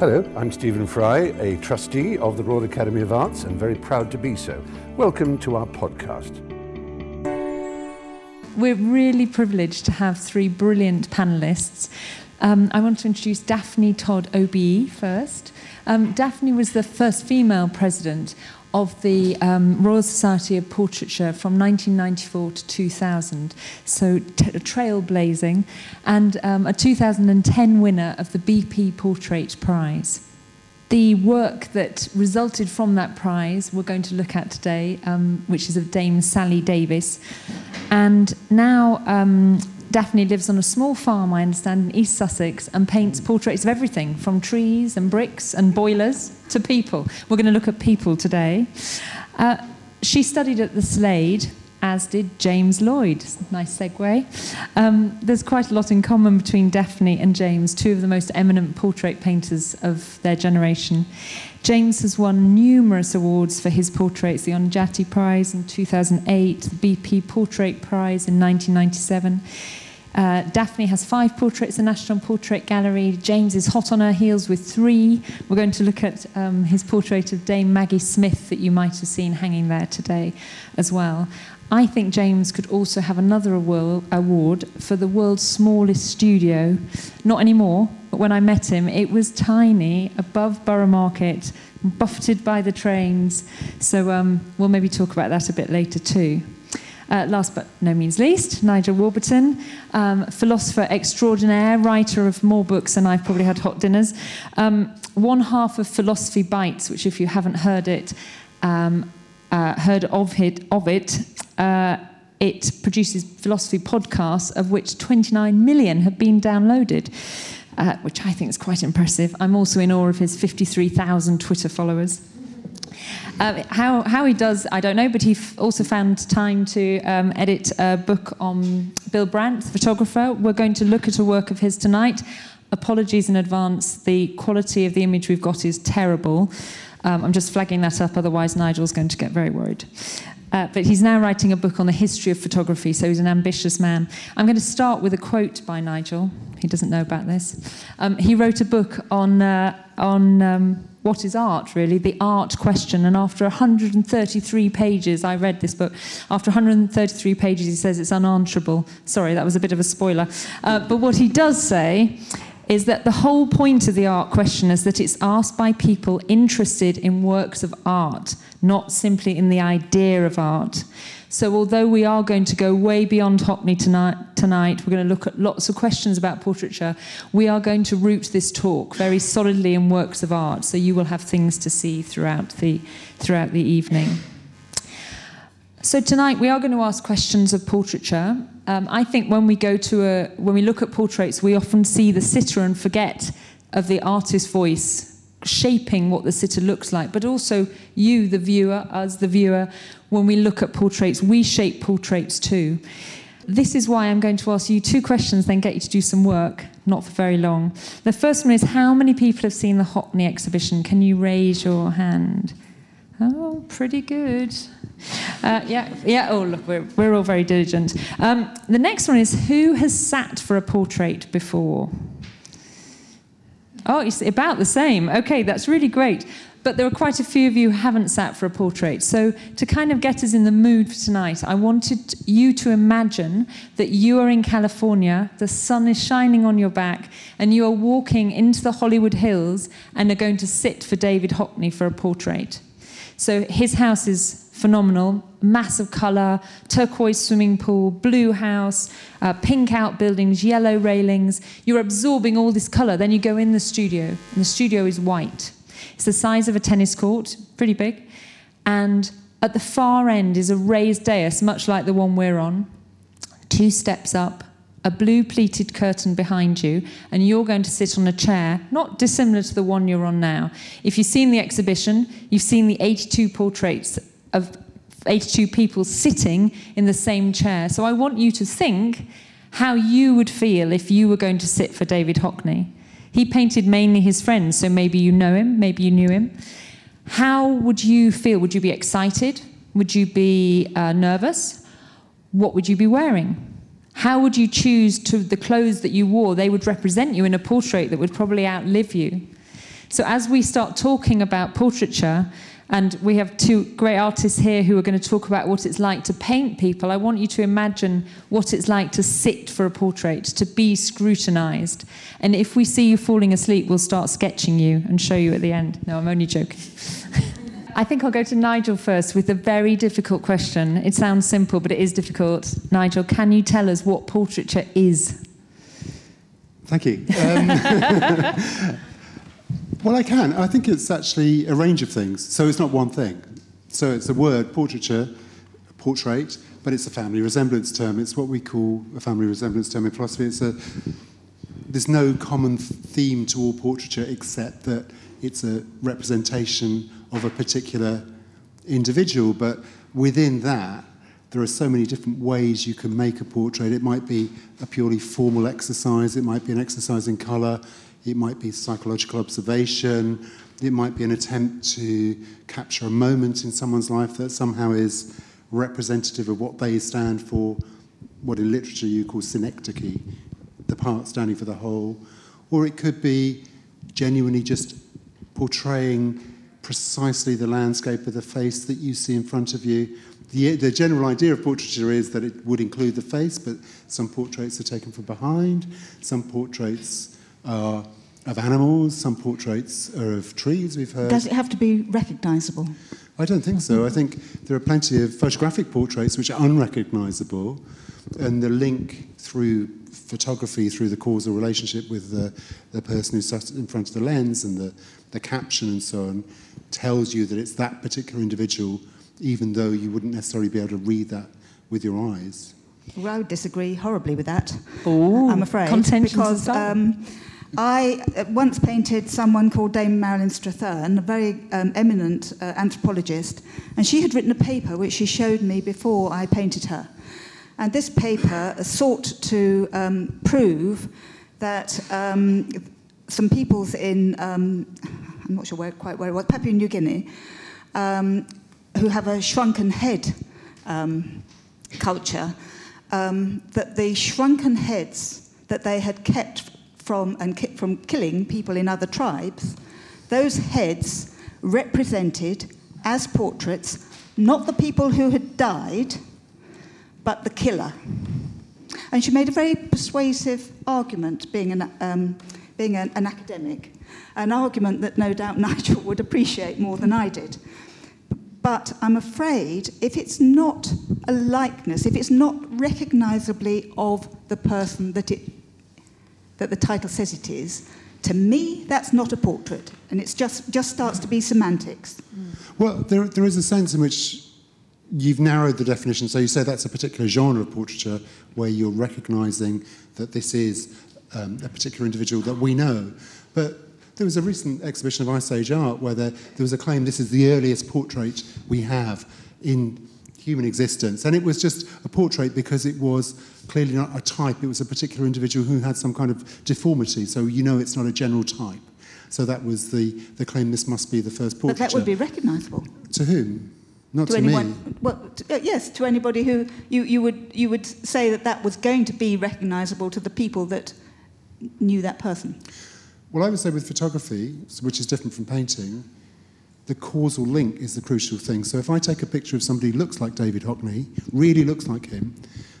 Hello, I'm Stephen Fry, a trustee of the Royal Academy of Arts and very proud to be so. Welcome to our podcast. We're really privileged to have three brilliant panelists. Um, I want to introduce Daphne Todd OBE first. Um, Daphne was the first female president of the um, Royal Society of Portraiture from 1994 to 2000, so trailblazing, and um, a 2010 winner of the BP Portrait Prize. The work that resulted from that prize we're going to look at today, um, which is of Dame Sally Davies. And now um, Daphne lives on a small farm, I understand, in East Sussex and paints portraits of everything from trees and bricks and boilers to people. We're going to look at people today. Uh, she studied at the Slade, as did James Lloyd. Nice segue. Um, there's quite a lot in common between Daphne and James, two of the most eminent portrait painters of their generation. James has won numerous awards for his portraits the Ondaatje Prize in 2008, the BP Portrait Prize in 1997. Uh, Daphne has five portraits in the National Portrait Gallery. James is hot on her heels with three. We're going to look at um, his portrait of Dame Maggie Smith that you might have seen hanging there today as well. I think James could also have another award for the world's smallest studio. Not anymore, but when I met him, it was tiny, above Borough Market, buffeted by the trains. So um, we'll maybe talk about that a bit later too. Uh, last but no means least, Nigel Warburton, um, philosopher extraordinaire, writer of more books than I've probably had hot dinners. Um, one half of Philosophy Bites, which, if you haven't heard it, um, uh, heard of it, of it uh, it produces philosophy podcasts, of which 29 million have been downloaded. Uh, which I think is quite impressive. I'm also in awe of his 53,000 Twitter followers. Uh, how, how he does, I don't know, but he also found time to um, edit a book on Bill Brandt, the photographer. We're going to look at a work of his tonight. Apologies in advance, the quality of the image we've got is terrible. Um, I'm just flagging that up, otherwise, Nigel's going to get very worried. Uh, but he's now writing a book on the history of photography, so he's an ambitious man. I'm going to start with a quote by Nigel. He doesn't know about this. Um, he wrote a book on, uh, on um, what is art, really, the art question. And after 133 pages, I read this book. After 133 pages, he says it's unanswerable. Sorry, that was a bit of a spoiler. Uh, but what he does say is that the whole point of the art question is that it's asked by people interested in works of art, not simply in the idea of art. So, although we are going to go way beyond Hockney tonight, tonight, we're going to look at lots of questions about portraiture. We are going to root this talk very solidly in works of art, so you will have things to see throughout the, throughout the evening. So tonight we are going to ask questions of portraiture. Um, I think when we go to a, when we look at portraits, we often see the sitter and forget of the artist's voice shaping what the sitter looks like, but also you, the viewer, us, the viewer, when we look at portraits, we shape portraits too. This is why I'm going to ask you two questions, then get you to do some work, not for very long. The first one is How many people have seen the Hockney exhibition? Can you raise your hand? Oh, pretty good. Uh, yeah, yeah. Oh, look, we're, we're all very diligent. Um, the next one is Who has sat for a portrait before? Oh, it's about the same. Okay, that's really great. But there are quite a few of you who haven't sat for a portrait. So, to kind of get us in the mood for tonight, I wanted you to imagine that you are in California, the sun is shining on your back, and you are walking into the Hollywood Hills and are going to sit for David Hockney for a portrait. So, his house is phenomenal. Massive colour, turquoise swimming pool, blue house, uh, pink outbuildings, yellow railings. You're absorbing all this colour. Then you go in the studio, and the studio is white. It's the size of a tennis court, pretty big. And at the far end is a raised dais, much like the one we're on. Two steps up, a blue pleated curtain behind you, and you're going to sit on a chair, not dissimilar to the one you're on now. If you've seen the exhibition, you've seen the 82 portraits of 82 people sitting in the same chair. So I want you to think how you would feel if you were going to sit for David Hockney. He painted mainly his friends, so maybe you know him, maybe you knew him. How would you feel? Would you be excited? Would you be uh, nervous? What would you be wearing? How would you choose to the clothes that you wore? They would represent you in a portrait that would probably outlive you. So as we start talking about portraiture, and we have two great artists here who are going to talk about what it's like to paint people. I want you to imagine what it's like to sit for a portrait, to be scrutinized. And if we see you falling asleep, we'll start sketching you and show you at the end. No, I'm only joking. I think I'll go to Nigel first with a very difficult question. It sounds simple, but it is difficult. Nigel, can you tell us what portraiture is? Thank you. Um, Well, I can. I think it's actually a range of things. So it's not one thing. So it's a word, portraiture, portrait, but it's a family resemblance term. It's what we call a family resemblance term in philosophy. It's a, there's no common theme to all portraiture except that it's a representation of a particular individual. But within that, there are so many different ways you can make a portrait. It might be a purely formal exercise, it might be an exercise in colour, it might be psychological observation. It might be an attempt to capture a moment in someone's life that somehow is representative of what they stand for, what in literature you call synecdoche, the part standing for the whole. Or it could be genuinely just portraying precisely the landscape of the face that you see in front of you. The, the general idea of portraiture is that it would include the face, but some portraits are taken from behind, some portraits are of animals, some portraits are of trees, we've heard. Does it have to be recognisable? I don't think so. I think there are plenty of photographic portraits which are unrecognisable, and the link through photography, through the causal relationship with the, the person who's sat in front of the lens and the, the caption and so on, tells you that it's that particular individual, even though you wouldn't necessarily be able to read that with your eyes. Well, I would disagree horribly with that. Ooh, I'm afraid. Because um, I uh, once painted someone called Dame Marilyn Strathern, a very um, eminent uh, anthropologist, and she had written a paper which she showed me before I painted her. And this paper sought to um, prove that um, some peoples in, um, I'm not sure where, quite where it was, Papua New Guinea, um, who have a shrunken head um, culture, that the shrunken heads that they had kept from, and ki- from killing people in other tribes, those heads represented as portraits not the people who had died, but the killer. And she made a very persuasive argument, being an, um, being an, an academic, an argument that no doubt Nigel would appreciate more than I did. But I'm afraid if it's not a likeness, if it's not recognizably of the person that it that the title says it is, to me, that's not a portrait, and it just, just starts to be semantics. Well, there, there is a sense in which you've narrowed the definition. So you say that's a particular genre of portraiture where you're recognizing that this is um, a particular individual that we know. But there was a recent exhibition of Ice Age art where there, there was a claim this is the earliest portrait we have in human existence. And it was just a portrait because it was clearly not a type, it was a particular individual who had some kind of deformity. So you know it's not a general type. So that was the, the claim this must be the first portrait. But that would be recognisable. To whom? Not to, to anyone, me. Well, to, uh, yes, to anybody who you, you, would, you would say that that was going to be recognisable to the people that knew that person. Well, I would say with photography, which is different from painting, the causal link is the crucial thing. So if I take a picture of somebody who looks like David Hockney, really looks like him,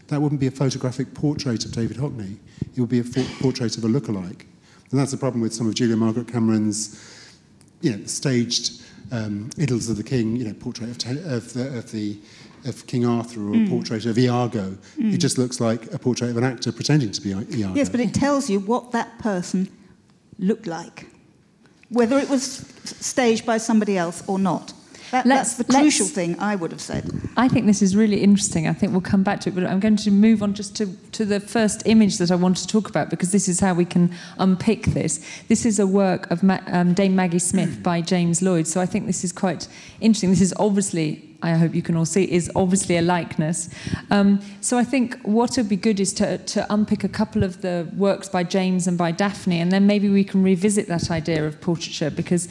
that wouldn't be a photographic portrait of David Hockney. It would be a portrait of a lookalike. And that's the problem with some of Julia Margaret Cameron's, you know, staged um, Idylls of the King, you know, portrait of, of, the, of, the, of King Arthur or mm. a portrait of Iago. Mm. It just looks like a portrait of an actor pretending to be Iago. Yes, but it tells you what that person looked like whether it was staged by somebody else or not. That, that's the crucial thing I would have said. I think this is really interesting. I think we'll come back to it, but I'm going to move on just to, to the first image that I want to talk about because this is how we can unpick this. This is a work of Ma- um, Dame Maggie Smith by James Lloyd, so I think this is quite interesting. This is obviously I hope you can all see, is obviously a likeness. Um, so I think what would be good is to, to unpick a couple of the works by James and by Daphne, and then maybe we can revisit that idea of portraiture because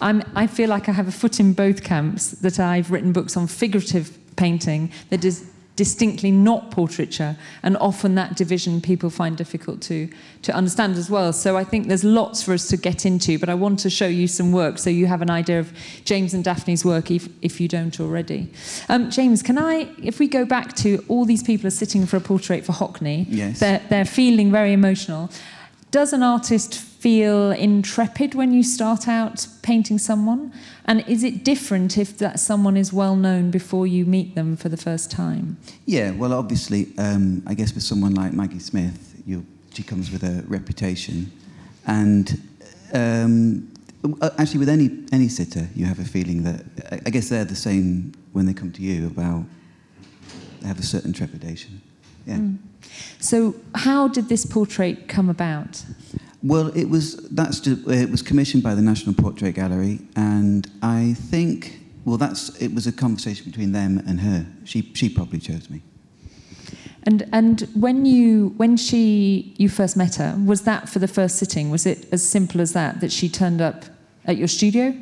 I'm, I feel like I have a foot in both camps, that I've written books on figurative painting that is distinctly not portraiture, and often that division people find difficult to, to understand as well. So I think there's lots for us to get into, but I want to show you some work so you have an idea of James and Daphne's work if, if you don't already. Um, James, can I, if we go back to all these people are sitting for a portrait for Hockney, Yes. they're, they're feeling very emotional. Does an artist feel intrepid when you start out painting someone? And is it different if that someone is well known before you meet them for the first time? Yeah, well, obviously, um, I guess with someone like Maggie Smith, you, she comes with a reputation, and um, uh, actually, with any any sitter, you have a feeling that I- I guess they're the same when they come to you about they have a certain trepidation. Yeah. So, how did this portrait come about? Well, it was that's just, it was commissioned by the National Portrait Gallery, and I think well, that's it was a conversation between them and her. She she probably chose me. And and when you when she you first met her, was that for the first sitting? Was it as simple as that that she turned up at your studio?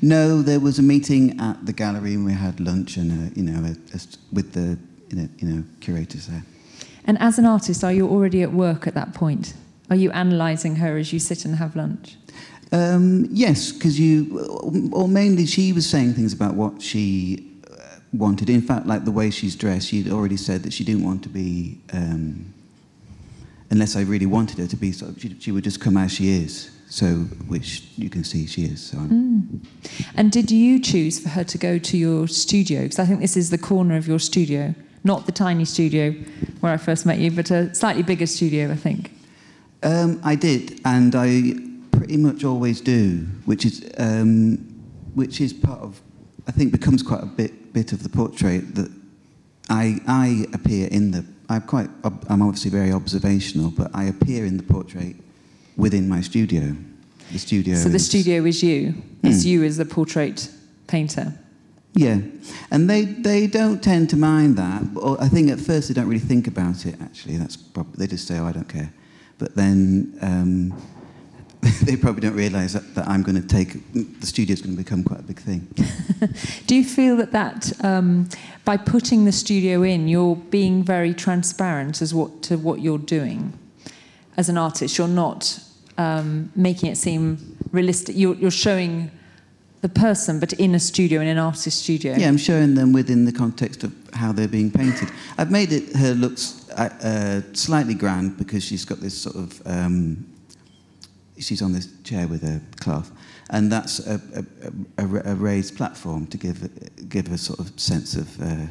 No, there was a meeting at the gallery, and we had lunch, and uh, you know, a, a, with the you know, you know curators there. And as an artist, are you already at work at that point? Are you analysing her as you sit and have lunch? Um, yes, because you, or mainly she was saying things about what she uh, wanted. In fact, like the way she's dressed, she'd already said that she didn't want to be, um, unless I really wanted her to be, so she, she would just come as she is. So, which you can see she is. So I'm, And did you choose for her to go to your studio? Because I think this is the corner of your studio, not the tiny studio where I first met you, but a slightly bigger studio, I think. Um, I did, and I pretty much always do, which is um, which is part of, I think, becomes quite a bit bit of the portrait that I I appear in the. I'm quite. I'm obviously very observational, but I appear in the portrait within my studio. The studio. So the is- studio is you. It's Mm. you as the portrait painter. Yeah, and they they don't tend to mind that. Or I think at first they don't really think about it. Actually, that's probably they just say, "Oh, I don't care," but then um, they probably don't realise that, that I'm going to take the studio's going to become quite a big thing. Do you feel that that um, by putting the studio in, you're being very transparent as what to what you're doing as an artist? You're not um, making it seem realistic. You're, you're showing the person, but in a studio, in an artist studio. Yeah, I'm showing them within the context of how they're being painted. I've made it her looks uh, uh, slightly grand because she's got this sort of um, she's on this chair with a cloth, and that's a, a, a, a raised platform to give give a sort of sense of uh,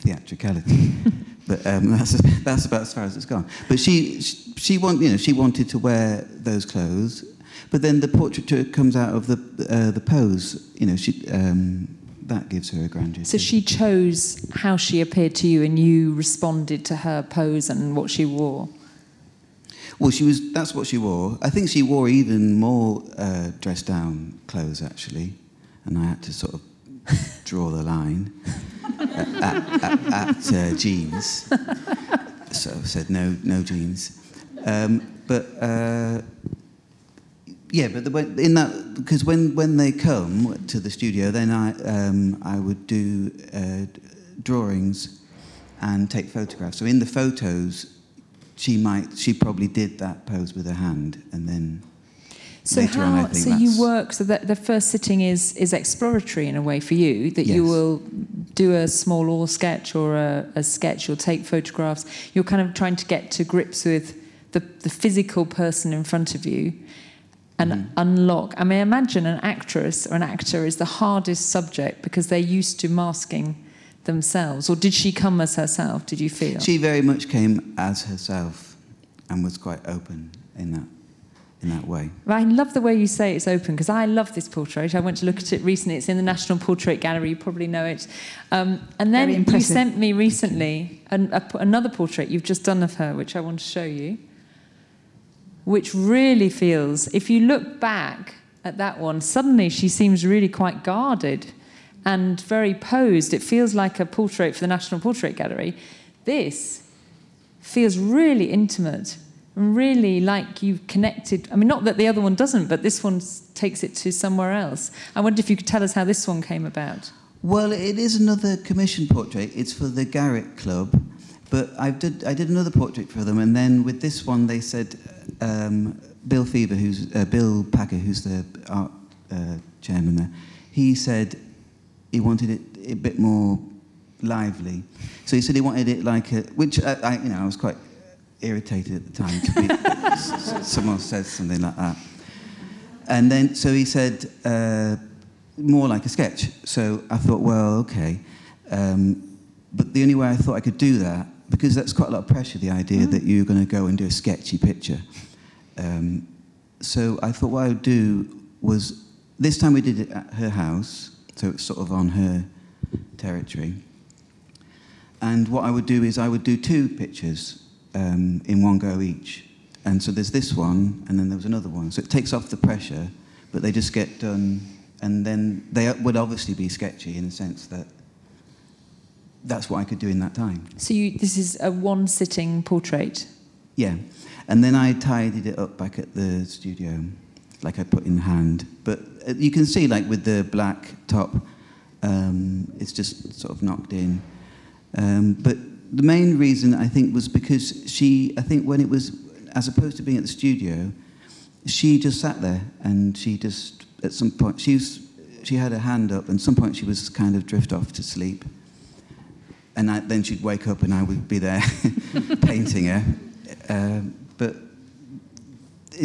theatricality. but um, that's that's about as far as it's gone. But she she, she want you know she wanted to wear those clothes, but then the portraiture comes out of the uh, the pose. You know she. Um, that gives her a grandeur. So she chose how she appeared to you, and you responded to her pose and what she wore. Well, she was. That's what she wore. I think she wore even more uh, dressed down clothes actually, and I had to sort of draw the line at, at, at, at uh, jeans. So I said no, no jeans. Um, but uh, yeah, but the, in that because when, when they come to the studio, then I um, I would do uh, drawings and take photographs. So in the photos, she might she probably did that pose with her hand, and then So later how? on, I think so you work. So that the first sitting is is exploratory in a way for you. That you will do a small oil sketch or a, a sketch. You'll take photographs. You're kind of trying to get to grips with the the physical person in front of you. And Mm-hmm. unlock. I mean, imagine an actress or an actor is the hardest subject because they're used to masking themselves. Or did she come as herself? Did you feel? she very much came as herself, and was quite open in that in that way. I love the way you say it's open because I love this portrait. I went to look at it recently. It's in the National Portrait Gallery. You probably know it. Um, and then you sent me recently an, a, another portrait you've just done of her, which I want to show you, which really feels, if you look back at that one, suddenly she seems really quite guarded and very posed. It feels like a portrait for the National Portrait Gallery. This feels really intimate and really like you've connected. I mean, not that the other one doesn't, but this one takes it to somewhere else. I wonder if you could tell us how this one came about. Well, it is another commission portrait. It's for the Garrick Club, but I did I did another portrait for them, and then with this one they said um, Bill Feaver, who's uh, Bill Packer, who's the art uh, chairman there, he said he wanted it a bit more lively. So he said he wanted it like a, which I, I you know I was quite irritated at the time to be, someone says something like that. And then so he said. Uh, more like a sketch. So I thought, well, okay. Um, but the only way I thought I could do that, because that's quite a lot of pressure, the idea mm. that you're going to go and do a sketchy picture. Um, so I thought what I would do was, this time we did it at her house, so it's sort of on her territory. And what I would do is I would do two pictures um, in one go each. And so there's this one, and then there was another one. So it takes off the pressure, but they just get done and then they would obviously be sketchy in the sense that that's what I could do in that time. So you, this is a one-sitting portrait? Yeah. And then I tidied it up back at the studio, like I put in hand. But uh, you can see, like with the black top, um, it's just sort of knocked in. Um, but the main reason, I think, was because she, I think when it was, as opposed to being at the studio, she just sat there and she just at some point, she, was, she had her hand up, and at some point she was kind of drift off to sleep. And I, then she'd wake up and I would be there painting her. Uh, but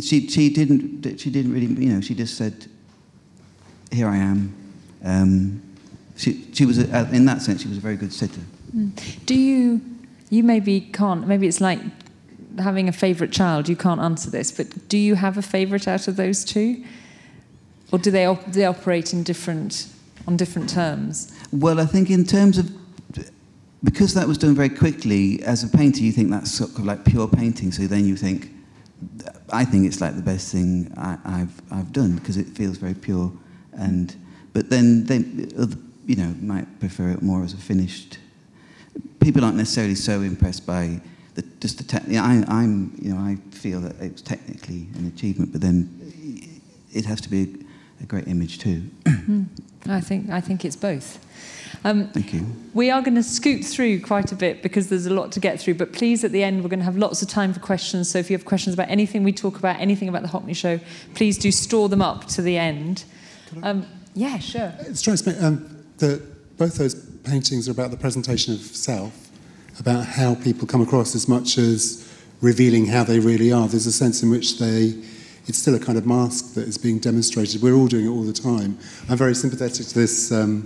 she, she, didn't, she didn't really, you know, she just said, here I am. Um, she, she was, a, in that sense, she was a very good sitter. Mm. Do you, you maybe can't, maybe it's like having a favourite child, you can't answer this, but do you have a favourite out of those two? or do they, op- they operate in different, on different terms? Well, I think in terms of because that was done very quickly, as a painter, you think that's sort of like pure painting. So then you think, I think it's like the best thing I, have I've done because it feels very pure. And but then they, you know, might prefer it more as a finished. People aren't necessarily so impressed by the, just the technique. I'm, you know, I feel that it was technically an achievement, but then it has to be a great image too. Hmm. I think I think it's both. Um, Thank you. We are going to scoot through quite a bit because there's a lot to get through. But please, at the end, we're going to have lots of time for questions. So if you have questions about anything we talk about, anything about the Hockney Show, please do store them up to the end. Um, yeah, sure. It strikes me um, that both those paintings are about the presentation of self, about how people come across as much as revealing how they really are. There's a sense in which they it's still a kind of mask that is being demonstrated. We're all doing it all the time. I'm very sympathetic to this um,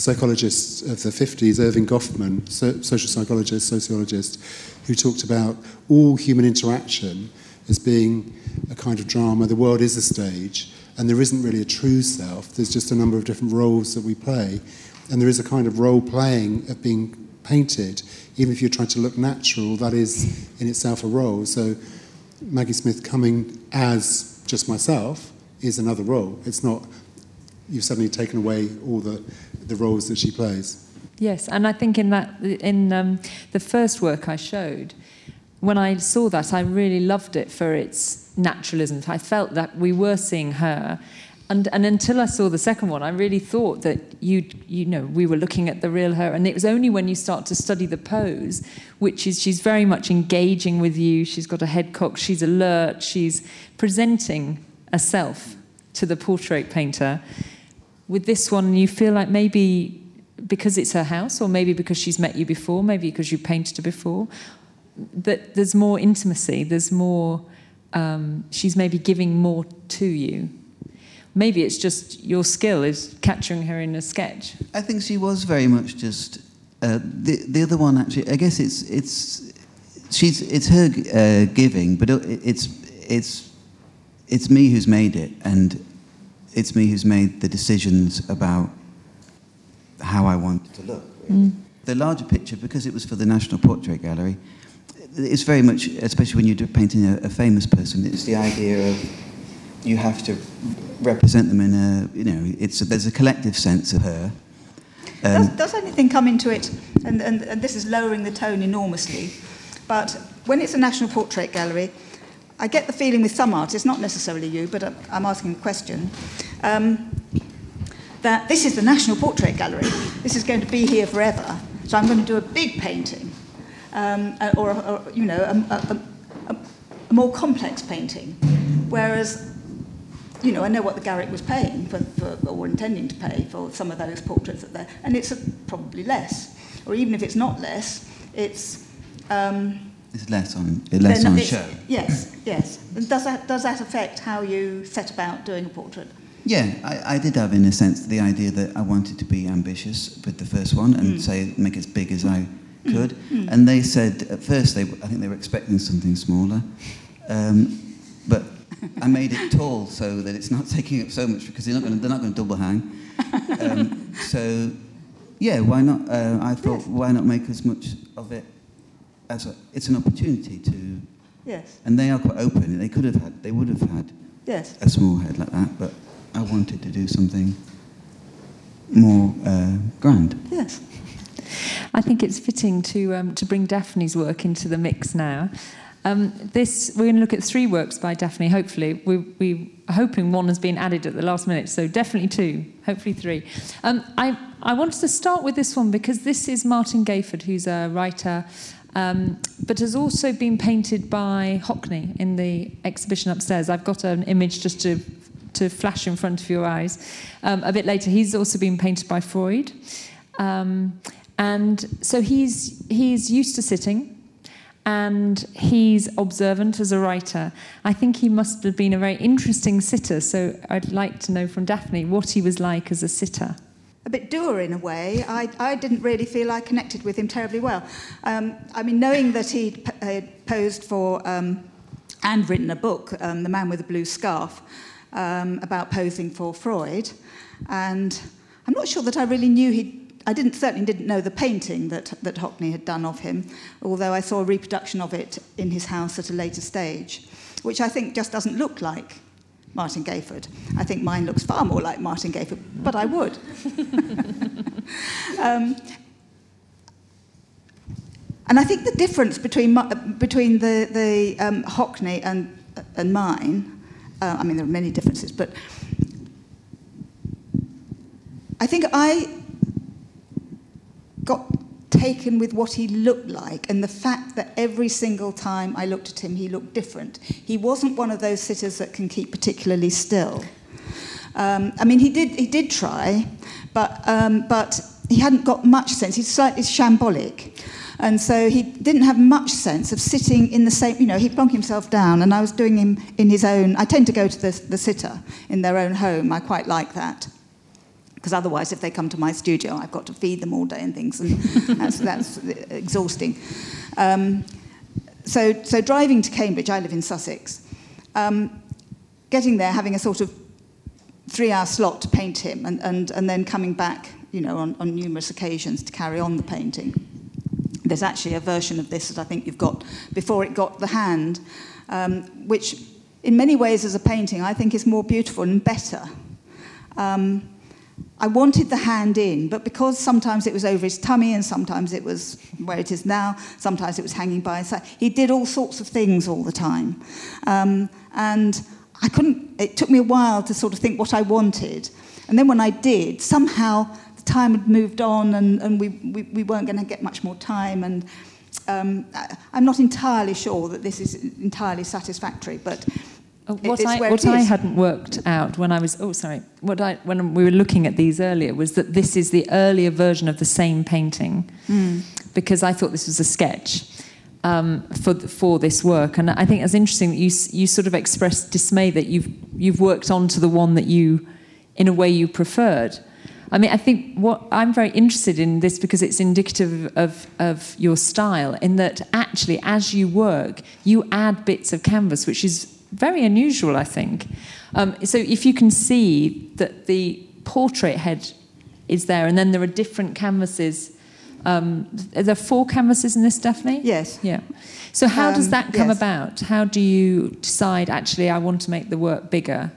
psychologist of the 50s, Erving Goffman, so, social psychologist, sociologist, who talked about all human interaction as being a kind of drama. The world is a stage, and there isn't really a true self. There's just a number of different roles that we play, and there is a kind of role playing of being painted. Even if you're trying to look natural, that is in itself a role. So Maggie Smith coming as just myself is another role. It's not you've suddenly taken away all the, the roles that she plays. Yes, and I think in that in um, the first work I showed, when I saw that, I really loved it for its naturalism. I felt that we were seeing her, and, and until I saw the second one, I really thought that you you know we were looking at the real her. And it was only when you start to study the pose, which is she's very much engaging with you. She's got a head cocked. She's alert. She's presenting a self to the portrait painter. With this one, you feel like maybe because it's her house, or maybe because she's met you before, maybe because you painted her before, that there's more intimacy. There's more. Um, she's maybe giving more to you maybe it's just your skill is capturing her in a sketch. I think she was very much just uh, the the other one. Actually, I guess it's it's she's it's her uh, giving, but it's it's it's me who's made it, and it's me who's made the decisions about how I want it to look. Mm. The larger picture, because it was for the National Portrait Gallery, it's very much, especially when you're painting a, a famous person, it's the idea of you have to represent them in a, you know, it's a, there's a collective sense of her. Um, does, does anything come into it, and, and, and this is lowering the tone enormously, but when it's a National Portrait Gallery, I get the feeling with some artists, not necessarily you, but I'm asking a question, um, that this is the National Portrait Gallery. This is going to be here forever. So I'm going to do a big painting, um, uh, or, or, you know, a, a, a, a more complex painting. Whereas, you know, I know what the Garrick was paying for, for, or intending to pay for some of those portraits that there, and it's a, probably less. Or even if it's not less, it's um, it's less on less on show. Yes, yes. And does that does that affect how you set about doing a portrait? Yeah, I, I did have, in a sense, the idea that I wanted to be ambitious with the first one and mm. say make it as big as I could. Mm. And they said at first they, I think they were expecting something smaller, um, but I made it tall so that it's not taking up so much because they're not going to, they're not going to double hang. Um, so yeah, why not? Uh, I thought yes. why not make as much of it as a, it's an opportunity to. Yes. And they are quite open. They could have had, they would have had. Yes. A small head like that, but I wanted to do something more uh, grand. Yes. I think it's fitting to, um, to bring Daphne's work into the mix now. Um, this we're going to look at three works by Daphne. Hopefully, we, we are hoping one has been added at the last minute, so definitely two, hopefully three. Um, I I wanted to start with this one because this is Martin Gayford, who's a writer, um, but has also been painted by Hockney in the exhibition upstairs. I've got an image just to to flash in front of your eyes. Um, a bit later, he's also been painted by Freud. Um, and so he's, he's used to sitting and he's observant as a writer. I think he must have been a very interesting sitter, so I'd like to know from Daphne what he was like as a sitter. A bit dour in a way. I, I didn't really feel I connected with him terribly well. Um, I mean, knowing that he'd p- posed for um, and written a book, um, The Man with the Blue Scarf, um, about posing for Freud. And I'm not sure that I really knew he I didn't certainly didn't know the painting that that Hockney had done of him, although I saw a reproduction of it in his house at a later stage, which I think just doesn't look like Martin Gayford. I think mine looks far more like Martin Gayford, but I would. um, and I think the difference between between the the um, Hockney and and mine uh, I mean, there are many differences, but I think I got taken with what he looked like and the fact that every single time I looked at him, he looked different. He wasn't one of those sitters that can keep particularly still. Um, I mean, he did, he did try, but, um, but he hadn't got much sense. He's slightly shambolic. And so he didn't have much sense of sitting in the same, you know, he'd plonk himself down, and I was doing him in his own. I tend to go to the, the sitter in their own home. I quite like that. Because otherwise, if they come to my studio, I've got to feed them all day and things, and that's, that's exhausting. Um, so, so driving to Cambridge, I live in Sussex, um, getting there, having a sort of three-hour slot to paint him, and, and, and then coming back, you know, on, on numerous occasions to carry on the painting there's actually a version of this that I think you've got before it got the hand, um, which in many ways as a painting I think is more beautiful and better. Um, I wanted the hand in, but because sometimes it was over his tummy and sometimes it was where it is now, sometimes it was hanging by his side, he did all sorts of things all the time. Um, and I couldn't, it took me a while to sort of think what I wanted. And then when I did, somehow the time had moved on and, and we, we, we weren't going to get much more time. And um, I'm not entirely sure that this is entirely satisfactory, but what, I, what I, hadn't worked out when I was oh sorry what I when we were looking at these earlier was that this is the earlier version of the same painting. Mm. because I thought this was a sketch um, for for this work. And I think it's interesting that you you sort of expressed dismay that you've you've worked on to the one that you in a way you preferred. I mean, I think what I'm very interested in this because it's indicative of, of your style, in that actually, as you work, you add bits of canvas, which is very unusual, I think. Um, so if you can see that the portrait head is there, and then there are different canvases. Um, are there four canvases in this, Daphne? Yes. Yeah. So how does um, that come yes. about? How do you decide, actually, I want to make the work bigger?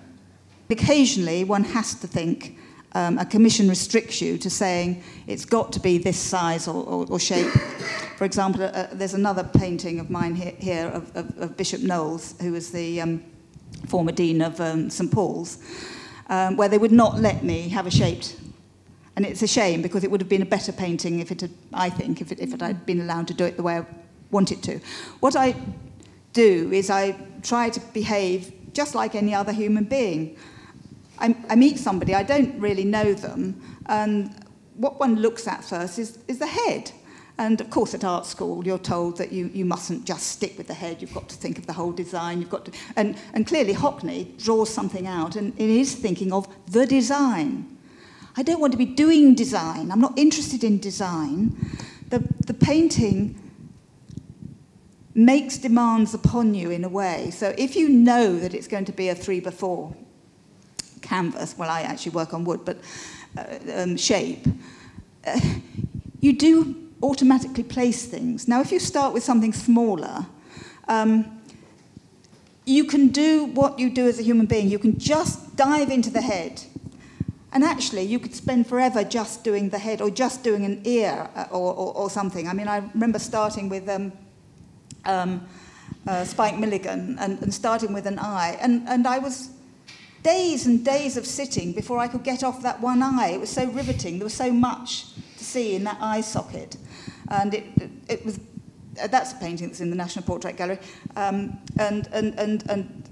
Occasionally, one has to think, um, a commission restricts you to saying it's got to be this size or, or, or shape. For example, uh, there's another painting of mine here, here of, of, of, Bishop Knowles, who was the um, former dean of um, St Paul's. um, where they would not let me have a shaped. And it's a shame because it would have been a better painting if it had, I think, if it, if it had been allowed to do it the way I wanted to. What I do is I try to behave just like any other human being. I, I meet somebody, I don't really know them, and what one looks at first is, is the head. And of course, at art school, you're told that you, you mustn't just stick with the head. You've got to think of the whole design. You've got to, and, and clearly, Hockney draws something out, and it is thinking of the design. I don't want to be doing design. I'm not interested in design. The, the painting makes demands upon you in a way. So if you know that it's going to be a three by four canvas, well, I actually work on wood, but uh, um, shape, uh, you do automatically place things. Now, if you start with something smaller, um, you can do what you do as a human being. You can just dive into the head. And actually, you could spend forever just doing the head or just doing an ear uh, or, or, or something. I mean, I remember starting with um, um, uh, Spike Milligan and, and starting with an eye. And, and I was days and days of sitting before I could get off that one eye. It was so riveting. There was so much to see in that eye socket. And it, it, was, uh, that's a painting that's in the National Portrait Gallery. Um, and and, and, and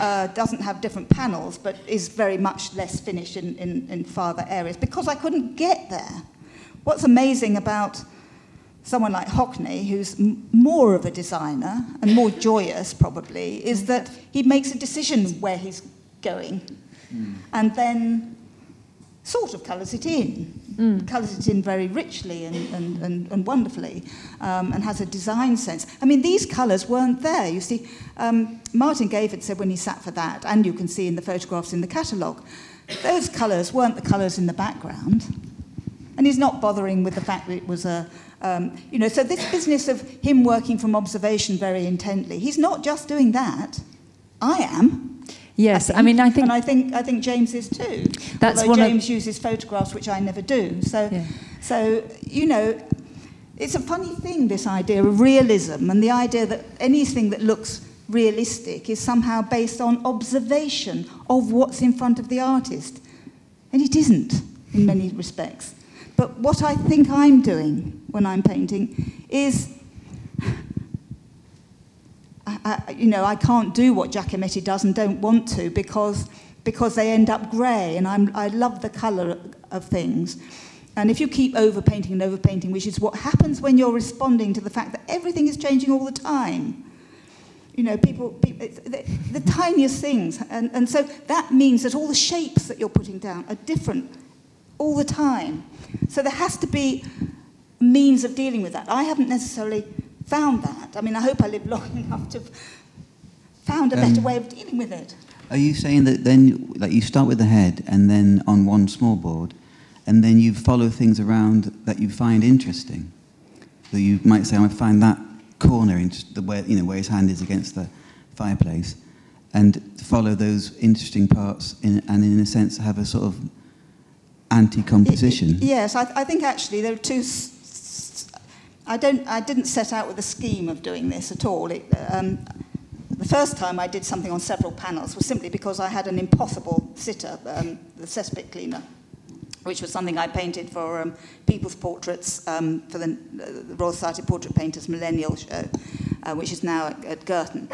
uh, doesn't have different panels, but is very much less finished in, in, in farther areas because I couldn't get there. What's amazing about someone like Hockney, who's more of a designer and more joyous probably, is that he makes a decision where he's going mm. and then sort of colours it in. Mm. Colours it in very richly and, and, and, and wonderfully um, and has a design sense. I mean, these colours weren't there. You see, um, Martin Gayford said when he sat for that, and you can see in the photographs in the catalogue, those colours weren't the colours in the background. And he's not bothering with the fact that it was a, um, you know, so this business of him working from observation very intently, he's not just doing that. I am. Yes, I, I, mean, I think, and I think I think James is too. That's Although James of, uses photographs, which I never do. So, yeah. so you know, it's a funny thing this idea of realism and the idea that anything that looks realistic is somehow based on observation of what's in front of the artist, and it isn't in many respects. But what I think I'm doing when I'm painting is I, you know, I can't do what Giacometti does and don't want to because, because they end up grey, and I'm, I love the colour of things. And if you keep overpainting and overpainting, which is what happens when you're responding to the fact that everything is changing all the time, you know, people, people the, the tiniest things. And, and so that means that all the shapes that you're putting down are different all the time. So there has to be means of dealing with that. I haven't necessarily found that. I mean, I hope I live long enough to have found a better um, way of dealing with it. Are you saying that then, like, you start with the head and then on one small board, and then you follow things around that you find interesting? So you might say, I find that corner, in the way, you know, where his hand is against the fireplace, and follow those interesting parts, in, and in a sense have a sort of anti-composition. Yes, I, I think actually there are two I, don't, I didn't set out with a scheme of doing this at all. It, um, the first time I did something on several panels was simply because I had an impossible sitter, um, the cesspit cleaner, which was something I painted for um, people's portraits um, for the, uh, the Royal Society Portrait Painters Millennial Show, uh, which is now at, at Girton.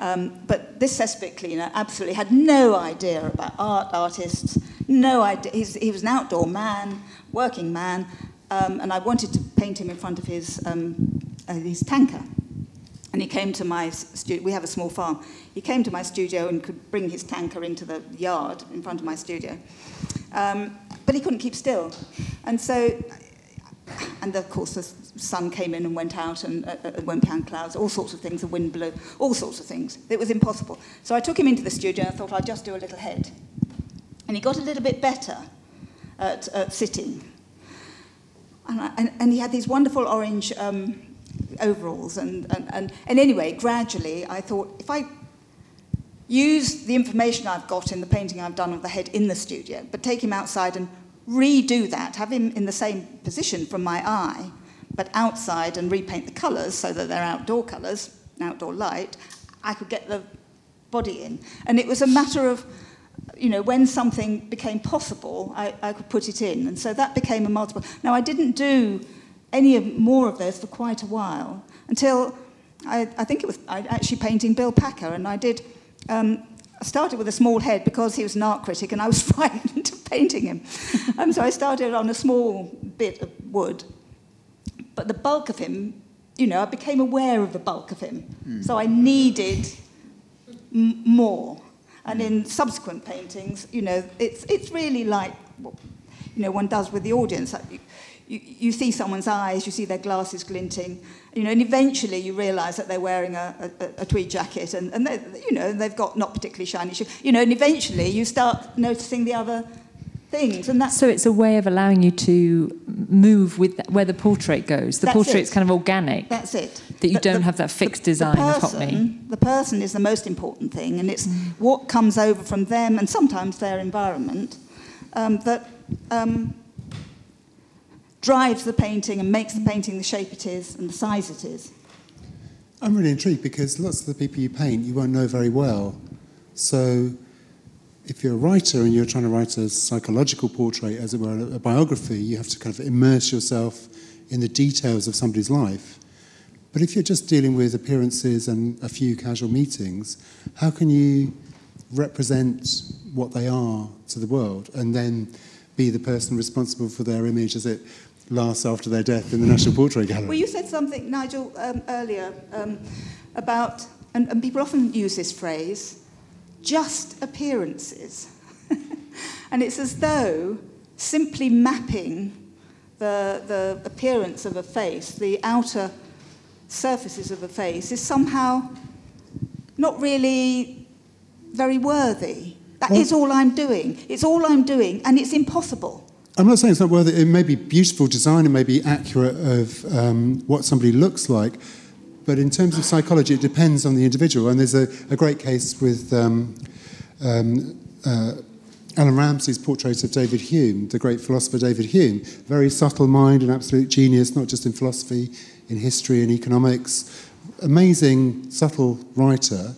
Um, but this cesspit cleaner absolutely had no idea about art, artists, no idea. He's, he was an outdoor man, working man, um, and I wanted to paint him in front of his, um, uh, his tanker. And he came to my studio. We have a small farm. He came to my studio and could bring his tanker into the yard in front of my studio. Um, but he couldn't keep still. And so, and of course, the sun came in and went out, and uh, uh, went down clouds, all sorts of things, the wind blew, all sorts of things. It was impossible. So I took him into the studio and I thought I'd just do a little head. And he got a little bit better at, at sitting. And, I, and, and he had these wonderful orange um, overalls. And, and, and, and anyway, gradually, I thought if I use the information I've got in the painting I've done of the head in the studio, but take him outside and redo that, have him in the same position from my eye, but outside and repaint the colours so that they're outdoor colours, outdoor light, I could get the body in. And it was a matter of you know, when something became possible, I, I could put it in. And so that became a multiple. Now, I didn't do any of, more of those for quite a while until I, I think it was I actually painting Bill Packer, and I did. Um, I started with a small head because he was an art critic, and I was frightened of painting him. um, so I started on a small bit of wood, but the bulk of him, you know, I became aware of the bulk of him. Mm. So I needed m- more. And in subsequent paintings, you know, it's, it's really like you know, one does with the audience. You, you see someone's eyes, you see their glasses glinting, you know, and eventually you realise that they're wearing a, a, a tweed jacket and, and they, you know, they've got not particularly shiny shoes. You know, and eventually you start noticing the other things. And that's so it's a way of allowing you to move with where the portrait goes. The portrait's it. kind of organic. That's it. That you the, don't the, have that fixed the, design the person, of me. The person is the most important thing, and it's mm. what comes over from them and sometimes their environment um, that um, drives the painting and makes the painting the shape it is and the size it is. I'm really intrigued because lots of the people you paint you won't know very well. So if you're a writer and you're trying to write a psychological portrait, as it were, a biography, you have to kind of immerse yourself in the details of somebody's life. But if you're just dealing with appearances and a few casual meetings, how can you represent what they are to the world and then be the person responsible for their image as it lasts after their death in the National Portrait Gallery? Well, you said something, Nigel, um, earlier um, about, and, and people often use this phrase, just appearances. and it's as though simply mapping the, the appearance of a face, the outer surfaces of a face, is somehow not really very worthy. That well, is all I'm doing. It's all I'm doing, and it's impossible. I'm not saying it's not worthy. It may be beautiful design, it may be accurate of um, what somebody looks like, but in terms of psychology, it depends on the individual. And there's a, a great case with um, um, uh, Allan Ramsay's portrait of David Hume, the great philosopher David Hume. Very subtle mind and absolute genius, not just in philosophy, in history and economics. Amazing, subtle writer,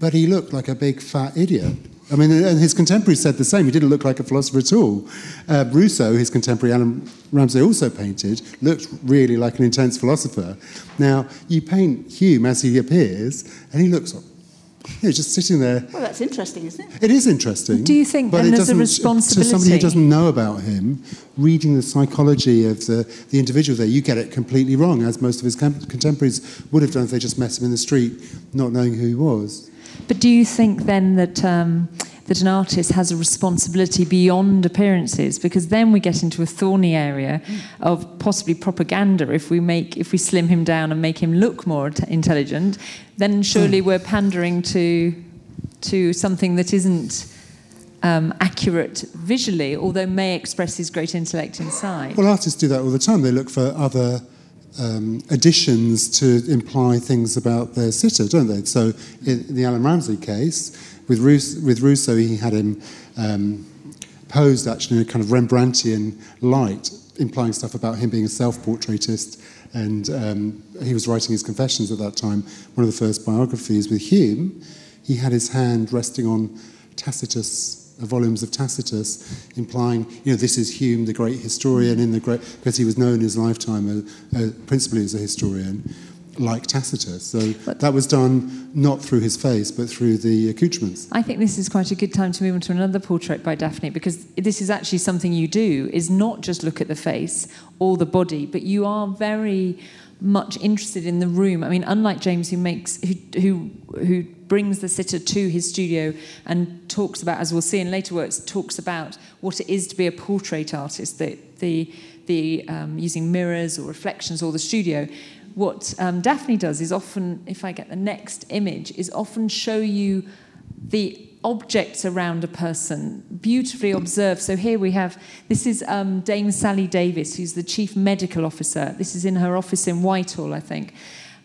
but he looked like a big fat idiot. I mean, and his contemporaries said the same. He didn't look like a philosopher at all. Uh, Rousseau, his contemporary Allan Ramsay, also painted, looked really like an intense philosopher. Now, you paint Hume as he appears, and he looks you know, just sitting there. Well, that's interesting, isn't it? It is interesting. Do you think but then there's a responsibility? To somebody who doesn't know about him, reading the psychology of the, the individual there, you get it completely wrong, as most of his contemporaries would have done if they just met him in the street, not knowing who he was. But do you think then that um, that an artist has a responsibility beyond appearances? Because then we get into a thorny area of possibly propaganda. If we make if we slim him down and make him look more t- intelligent, then surely we're pandering to to something that isn't. Um, accurate visually, although may express his great intellect inside. Well, artists do that all the time. They look for other um, additions to imply things about their sitter, don't they? So in the Allan Ramsay case, with, Rous- with Rousseau, he had him um, posed actually in a kind of Rembrandtian light, implying stuff about him being a self-portraitist. And um, he was writing his confessions at that time, one of the first biographies. With Hume, he had his hand resting on Tacitus' volumes of Tacitus, implying, you know, this is Hume, the great historian, in the great because he was known in his lifetime uh, uh, principally as a historian, like Tacitus. So but that was done not through his face, but through the accoutrements. I think this is quite a good time to move on to another portrait by Daphne, because this is actually something you do, is not just look at the face or the body, but you are very much interested in the room. I mean, unlike James, who makes who who who brings the sitter to his studio and talks about, as we'll see in later works, talks about what it is to be a portrait artist. The the the um, using mirrors or reflections or the studio. What um, Daphne does is often, if I get the next image, is often show you the objects around a person, beautifully observed. So here we have, this is um, Dame Sally Davies, who's the Chief Medical Officer. This is in her office in Whitehall, I think.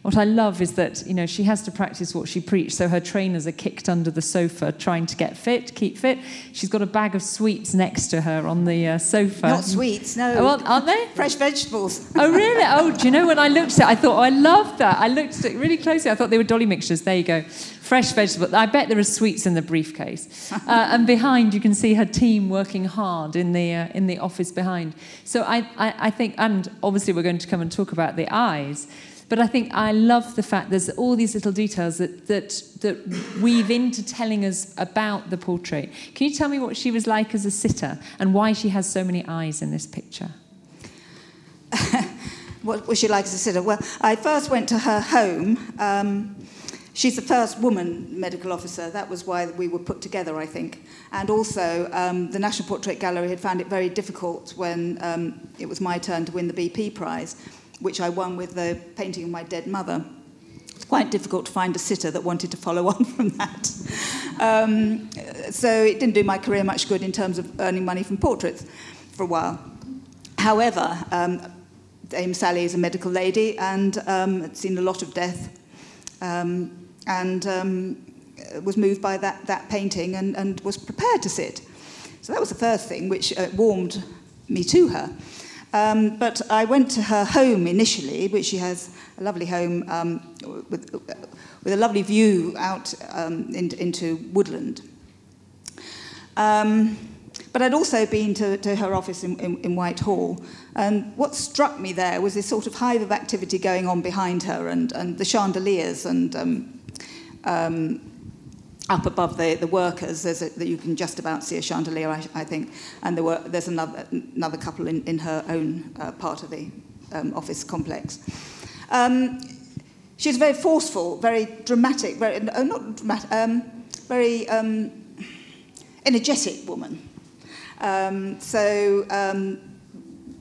What I love is that you know she has to practice what she preached. So her trainers are kicked under the sofa, trying to get fit, keep fit. She's got a bag of sweets next to her on the uh, sofa. Not sweets, no. Oh, well, aren't they? Fresh vegetables. Oh really? Oh, do you know when I looked at it, I thought, oh, I love that. I looked at it really closely. I thought they were dolly mixtures. There you go, fresh vegetables. I bet there are sweets in the briefcase. Uh, and behind, you can see her team working hard in the uh, in the office behind. So I, I I think, and obviously we're going to come and talk about the eyes. But I think I love the fact there's all these little details that, that, that weave into telling us about the portrait. Can you tell me what she was like as a sitter and why she has so many eyes in this picture? what was she like as a sitter? Well, I first went to her home. Um, she's the first woman medical officer. That was why we were put together, I think. And also, um, the National Portrait Gallery had found it very difficult when um, it was my turn to win the BP Prize which I won with the painting of my dead mother. It's quite difficult to find a sitter that wanted to follow on from that. Um, so it didn't do my career much good in terms of earning money from portraits for a while. However, um, Dame Sally is a medical lady and um, had seen a lot of death um, and um, was moved by that, that painting and, and was prepared to sit. So that was the first thing which uh, warmed me to her. Um, but I went to her home initially, which she has a lovely home um, with, with a lovely view out um, in, into woodland. Um, but I'd also been to, to her office in, in, in Whitehall, and what struck me there was this sort of hive of activity going on behind her, and, and the chandeliers, and um, um, up above the, the workers, there's a, that you can just about see a chandelier, I, I think, and there were, there's another, another couple in, in her own uh, part of the um, office complex. Um, she's very forceful, very dramatic, very, uh, not dramatic, um, very um, energetic woman. Um, so um,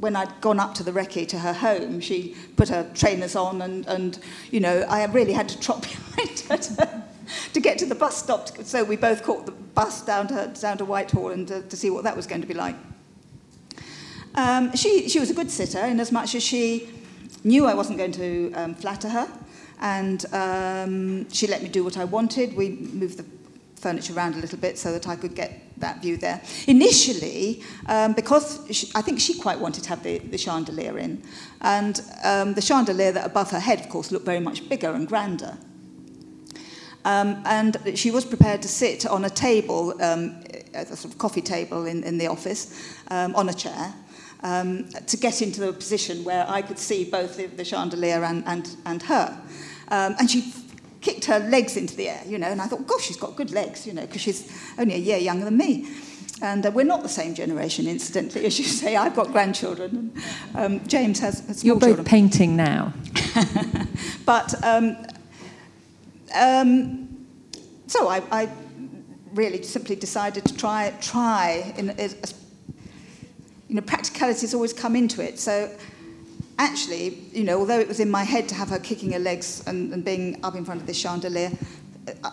when I'd gone up to the recce to her home, she put her trainers on and, and you know, I really had to trot behind her to, to get to the bus stop. So we both caught the bus down to, down to Whitehall and to, to see what that was going to be like. Um, she, she was a good sitter in as much as she knew I wasn't going to um, flatter her and um, she let me do what I wanted. We moved the furniture around a little bit so that I could get that view there. Initially, um, because she, I think she quite wanted to have the, the chandelier in, and um, the chandelier that above her head, of course, looked very much bigger and grander. Um, and she was prepared to sit on a table, um, a sort of coffee table in, in the office, um, on a chair, um, to get into the position where I could see both the, the chandelier and, and, and her. Um, and she kicked her legs into the air, you know, and I thought, gosh, she's got good legs, you know, because she's only a year younger than me. And uh, we're not the same generation, incidentally, as you say. I've got grandchildren. Um, James has, has You're both children. painting now. but um, um, so I, I really simply decided to try, try in, you know, practicalities always come into it. So actually, you know, although it was in my head to have her kicking her legs and, and being up in front of this chandelier,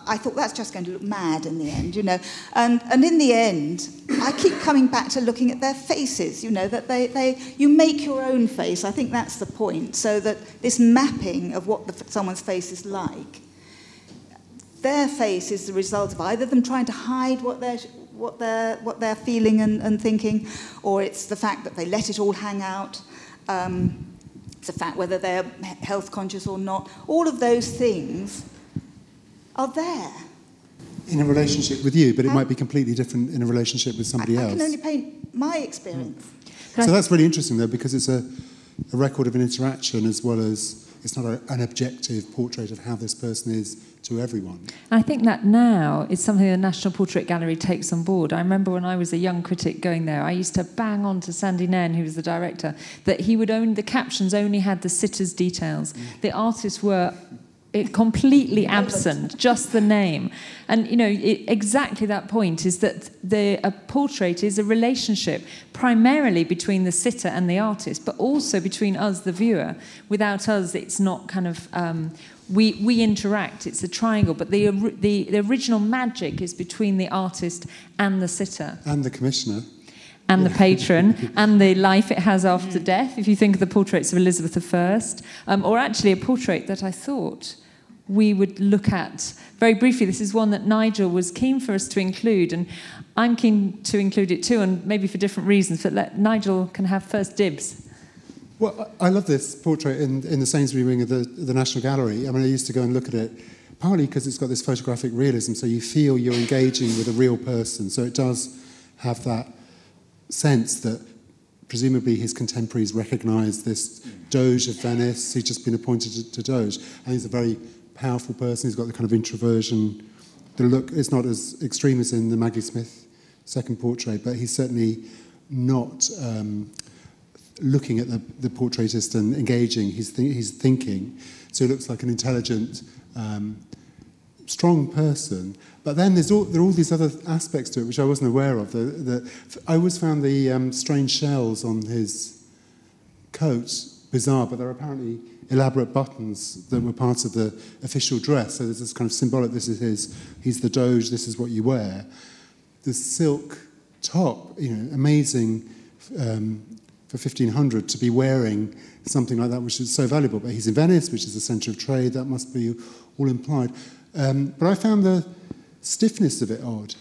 I thought that's just going to look mad in the end, you know. And, and in the end, I keep coming back to looking at their faces, you know, that they, they, you make your own face. I think that's the point. So that this mapping of what the, someone's face is like their face is the result of either them trying to hide what they're, what they're, what they're feeling and, and thinking, or it's the fact that they let it all hang out. Um, it's the fact whether they're health conscious or not. All of those things are there. In a relationship with you, but it might be completely different in a relationship with somebody I, else. I can only paint my experience. Mm. So that's really interesting, though, because it's a, a record of an interaction as well as it's not a, an objective portrait of how this person is to everyone. I think that now is something the National Portrait Gallery takes on board. I remember when I was a young critic going there, I used to bang on to Sandy Nairn, who was the director, that he would own the captions only had the sitter's details. Mm. The artists were it completely absent, just the name. And you know, it, exactly that point is that the a portrait is a relationship primarily between the sitter and the artist, but also between us, the viewer. Without us, it's not kind of um, we, we interact, it's a triangle, but the, the, the original magic is between the artist and the sitter. And the commissioner. and the patron and the life it has after death. If you think of the portraits of Elizabeth I, um, or actually a portrait that I thought we would look at very briefly. This is one that Nigel was keen for us to include, and I'm keen to include it too, and maybe for different reasons. But let Nigel can have first dibs. Well, I love this portrait in, in the Sainsbury wing of the, the National Gallery. I mean, I used to go and look at it partly because it's got this photographic realism, so you feel you're engaging with a real person. So it does have that sense that presumably his contemporaries recognise this Doge of Venice. He's just been appointed to, to Doge, and he's a very powerful person. He's got the kind of introversion. The look is not as extreme as in the Maggie Smith second portrait, but he's certainly not um, looking at the, the portraitist and engaging. his, th- he's thinking. So he looks like an intelligent, um, strong person. But then there's all, there are all these other aspects to it which I wasn't aware of. The, the, I always found the um, strange shells on his coat bizarre, but they're apparently elaborate buttons that were part of the official dress. So there's this kind of symbolic, this is his, he's the Doge, this is what you wear. The silk top, you know, amazing um, for 1500 to be wearing something like that, which is so valuable. But he's in Venice, which is the centre of trade, that must be all implied. Um, but I found the stiffness of it odd.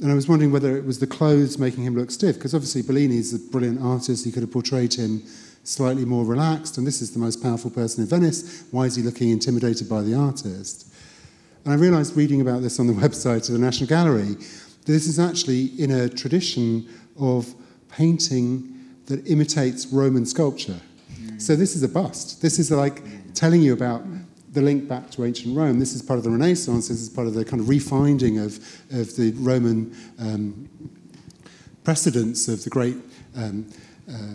And I was wondering whether it was the clothes making him look stiff, because obviously Bellini's a brilliant artist. He could have portrayed him slightly more relaxed, and this is the most powerful person in Venice. Why is he looking intimidated by the artist? And I realized reading about this on the website of the National Gallery that this is actually in a tradition of painting that imitates Roman sculpture. So this is a bust. This is like telling you about the link back to ancient Rome. This is part of the Renaissance. This is part of the kind of refinding of, of the Roman um, precedents of the great um, uh,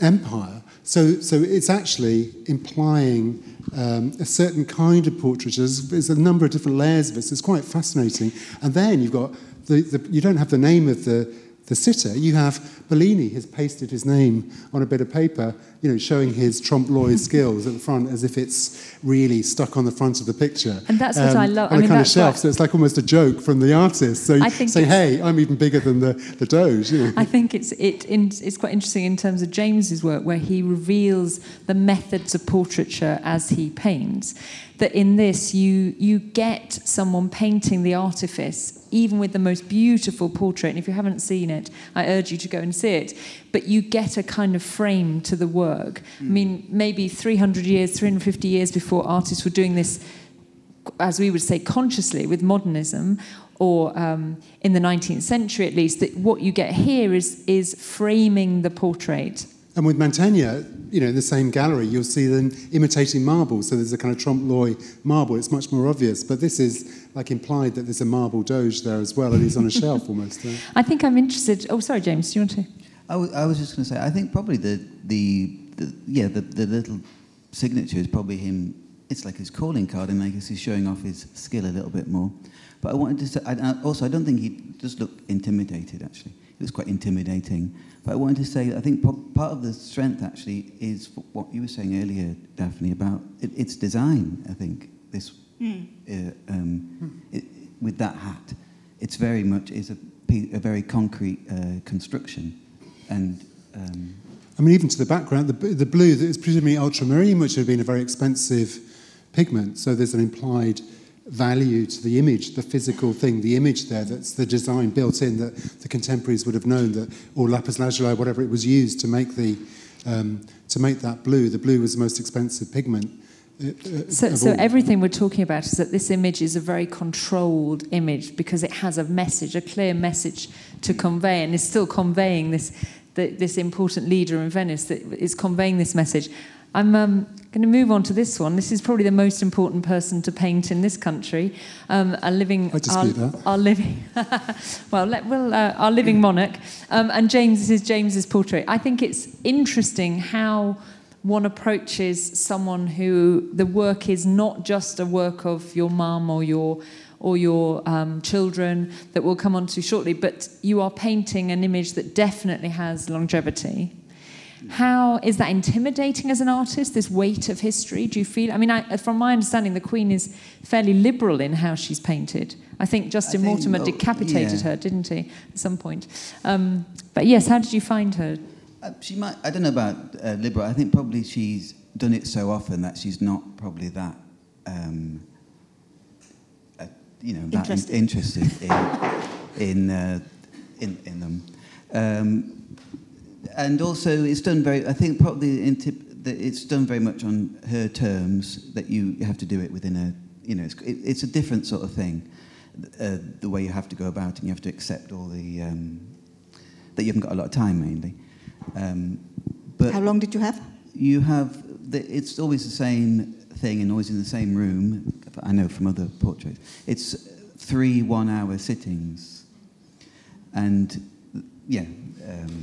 empire. So, so it's actually implying um, a certain kind of portraiture. There's, there's, a number of different layers of. So it's quite fascinating. And then you've got the, the, you don't have the name of the the sitter, you have Bellini has pasted his name on a bit of paper, you know, showing his trompe l'oeil skills at the front as if it's really stuck on the front of the picture. And that's what um, I love. On I mean, a kind of shelf, so it's like almost a joke from the artist. So say, hey, I'm even bigger than the, the Doge. You know. I think it's, it, in, it's quite interesting in terms of James's work, where he reveals the methods of portraiture as he paints that in this you you get someone painting the artifice even with the most beautiful portrait and if you haven't seen it i urge you to go and see it but you get a kind of frame to the work mm. i mean maybe 300 years 350 years before artists were doing this as we would say consciously with modernism or um, in the 19th century at least that what you get here is is framing the portrait and with Mantegna, you know, in the same gallery, you'll see them imitating marble. So there's a kind of trompe l'oeil marble. It's much more obvious. But this is like implied that there's a marble doge there as well, and he's on a shelf almost. Right? I think I'm interested. Oh, sorry, James, do you want to? I, w- I was just going to say, I think probably the, the, the yeah, the, the little signature is probably him. It's like his calling card, and I guess he's showing off his skill a little bit more. But I wanted to say, I, also, I don't think he just looked intimidated, actually. He was quite intimidating. But I wanted to say, I think part of the strength actually is what you were saying earlier, Daphne, about it, its design. I think this mm. uh, um, mm. it, with that hat, it's very much is a, a very concrete uh, construction, and. Um, I mean, even to the background, the, the blue that is presumably ultramarine, which would have been a very expensive pigment. So there's an implied value to the image, the physical thing, the image there, that's the design built in that the contemporaries would have known that, or lapis lazuli, whatever it was used to make the um, to make that blue. The blue was the most expensive pigment. Uh, uh so, so everything we're talking about is that this image is a very controlled image because it has a message, a clear message to convey, and is still conveying this. The, this important leader in Venice that is conveying this message. I'm um, going to move on to this one. This is probably the most important person to paint in this country. Um, a living, I dispute our, that. Our living, well, let, well uh, our living monarch. Um, and James, this is James's portrait. I think it's interesting how one approaches someone who the work is not just a work of your mum or your or your um, children that we'll come on to shortly, but you are painting an image that definitely has longevity How is that intimidating as an artist? This weight of history? Do you feel? I mean, I, from my understanding, the Queen is fairly liberal in how she's painted. I think Justin I think, Mortimer oh, decapitated yeah. her, didn't he, at some point? Um, but yes, how did you find her? Uh, she might. I don't know about uh, liberal. I think probably she's done it so often that she's not probably that. Um, uh, you know, that in- Interested. in in, uh, in in them. Um, and also, it's done very. I think probably in tip, that it's done very much on her terms. That you have to do it within a. You know, it's, it, it's a different sort of thing. Uh, the way you have to go about it, and you have to accept all the. Um, that you haven't got a lot of time mainly. Um, but How long did you have? you have the, it's always the same thing and always in the same room. I know from other portraits. It's three one-hour sittings, and yeah. Um,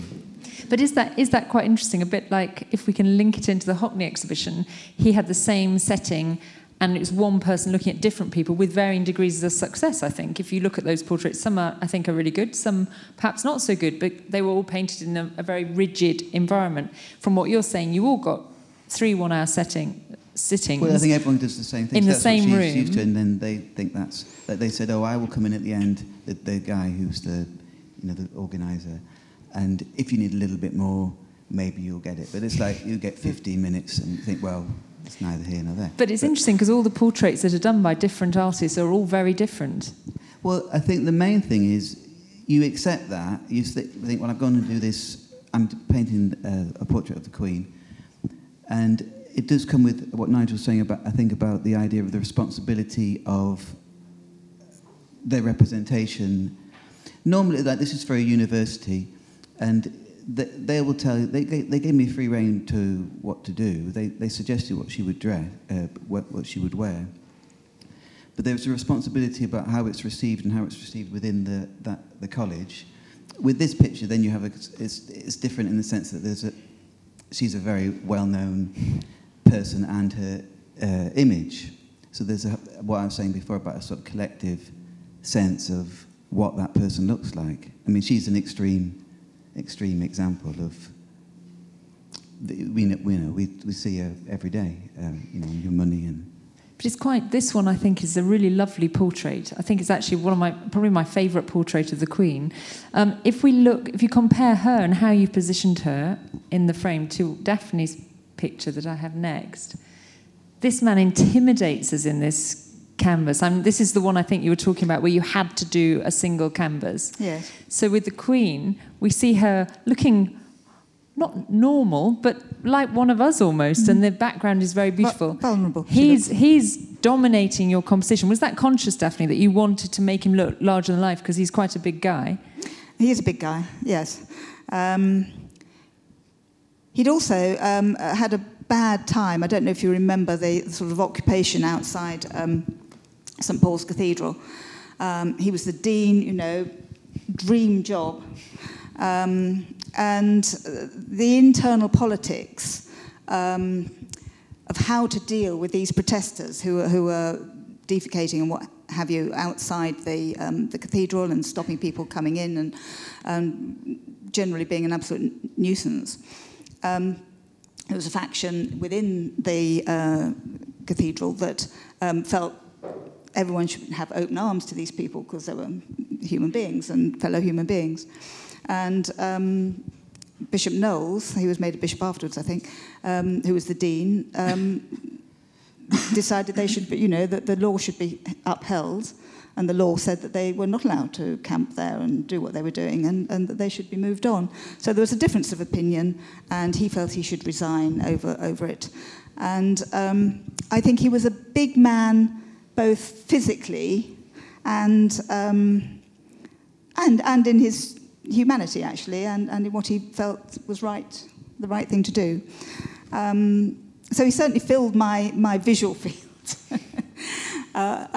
But is that is that quite interesting? A bit like if we can link it into the Hockney exhibition, he had the same setting, and it was one person looking at different people with varying degrees of success. I think if you look at those portraits, some are I think are really good, some perhaps not so good, but they were all painted in a, a very rigid environment. From what you're saying, you all got three one-hour setting sittings. well, I think everyone does the same thing. In the same she's room. used to, and then they think that's. That they said, "Oh, I will come in at the end." The, the guy who's the, you know, the organizer, and if you need a little bit more, maybe you'll get it. But it's like you get 15 minutes, and you think, well, it's neither here nor there. but it's interesting because all the portraits that are done by different artists are all very different. Well, I think the main thing is you accept that. You think, well, I'm going to do this. I'm painting uh, a portrait of the Queen, and it does come with what Nigel was saying about. I think about the idea of the responsibility of their representation. Normally, like this is for a university, and they, they will tell you. They, they, gave me free rein to what to do. They, they suggested what she would dress, uh, what, what she would wear but there's a responsibility about how it's received and how it's received within the, that, the college. With this picture, then you have a, it's, it's different in the sense that there's a, she's a very well-known person and her uh, image. So there's a, what I was saying before about a sort of collective sense of what that person looks like. I mean, she's an extreme, extreme example of. The, we, know, we know we, we see her every day. Um, you know, your money and But it's quite, this one I think is a really lovely portrait. I think it's actually one of my, probably my favourite portrait of the Queen. Um, if we look, if you compare her and how you've positioned her in the frame to Daphne's picture that I have next, this man intimidates us in this canvas. I mean, this is the one I think you were talking about where you had to do a single canvas. Yes. So with the Queen, we see her looking not normal, but like one of us almost, and the background is very beautiful. Vul- vulnerable, He's he's dominating your composition. Was that conscious, Daphne, that you wanted to make him look larger than life because he's quite a big guy? He is a big guy, yes. Um, he'd also um, had a bad time. I don't know if you remember the sort of occupation outside um, St Paul's Cathedral. Um, he was the dean, you know, dream job. Um, and uh, the internal politics um, of how to deal with these protesters who who are defecating and what have you outside the, um, the cathedral and stopping people coming in and generally being an absolute nuisance. Um, there was a faction within the uh, cathedral that um, felt everyone should have open arms to these people because they were human beings and fellow human beings. And um, Bishop Knowles, he was made a bishop afterwards, I think, um, who was the dean, um, decided they should be, you know, that the law should be upheld. And the law said that they were not allowed to camp there and do what they were doing and, and that they should be moved on. So there was a difference of opinion, and he felt he should resign over, over it. And um, I think he was a big man, both physically and, um, and, and in his humanity, actually, and, and in what he felt was right, the right thing to do. Um, so he certainly filled my, my visual field. Uh,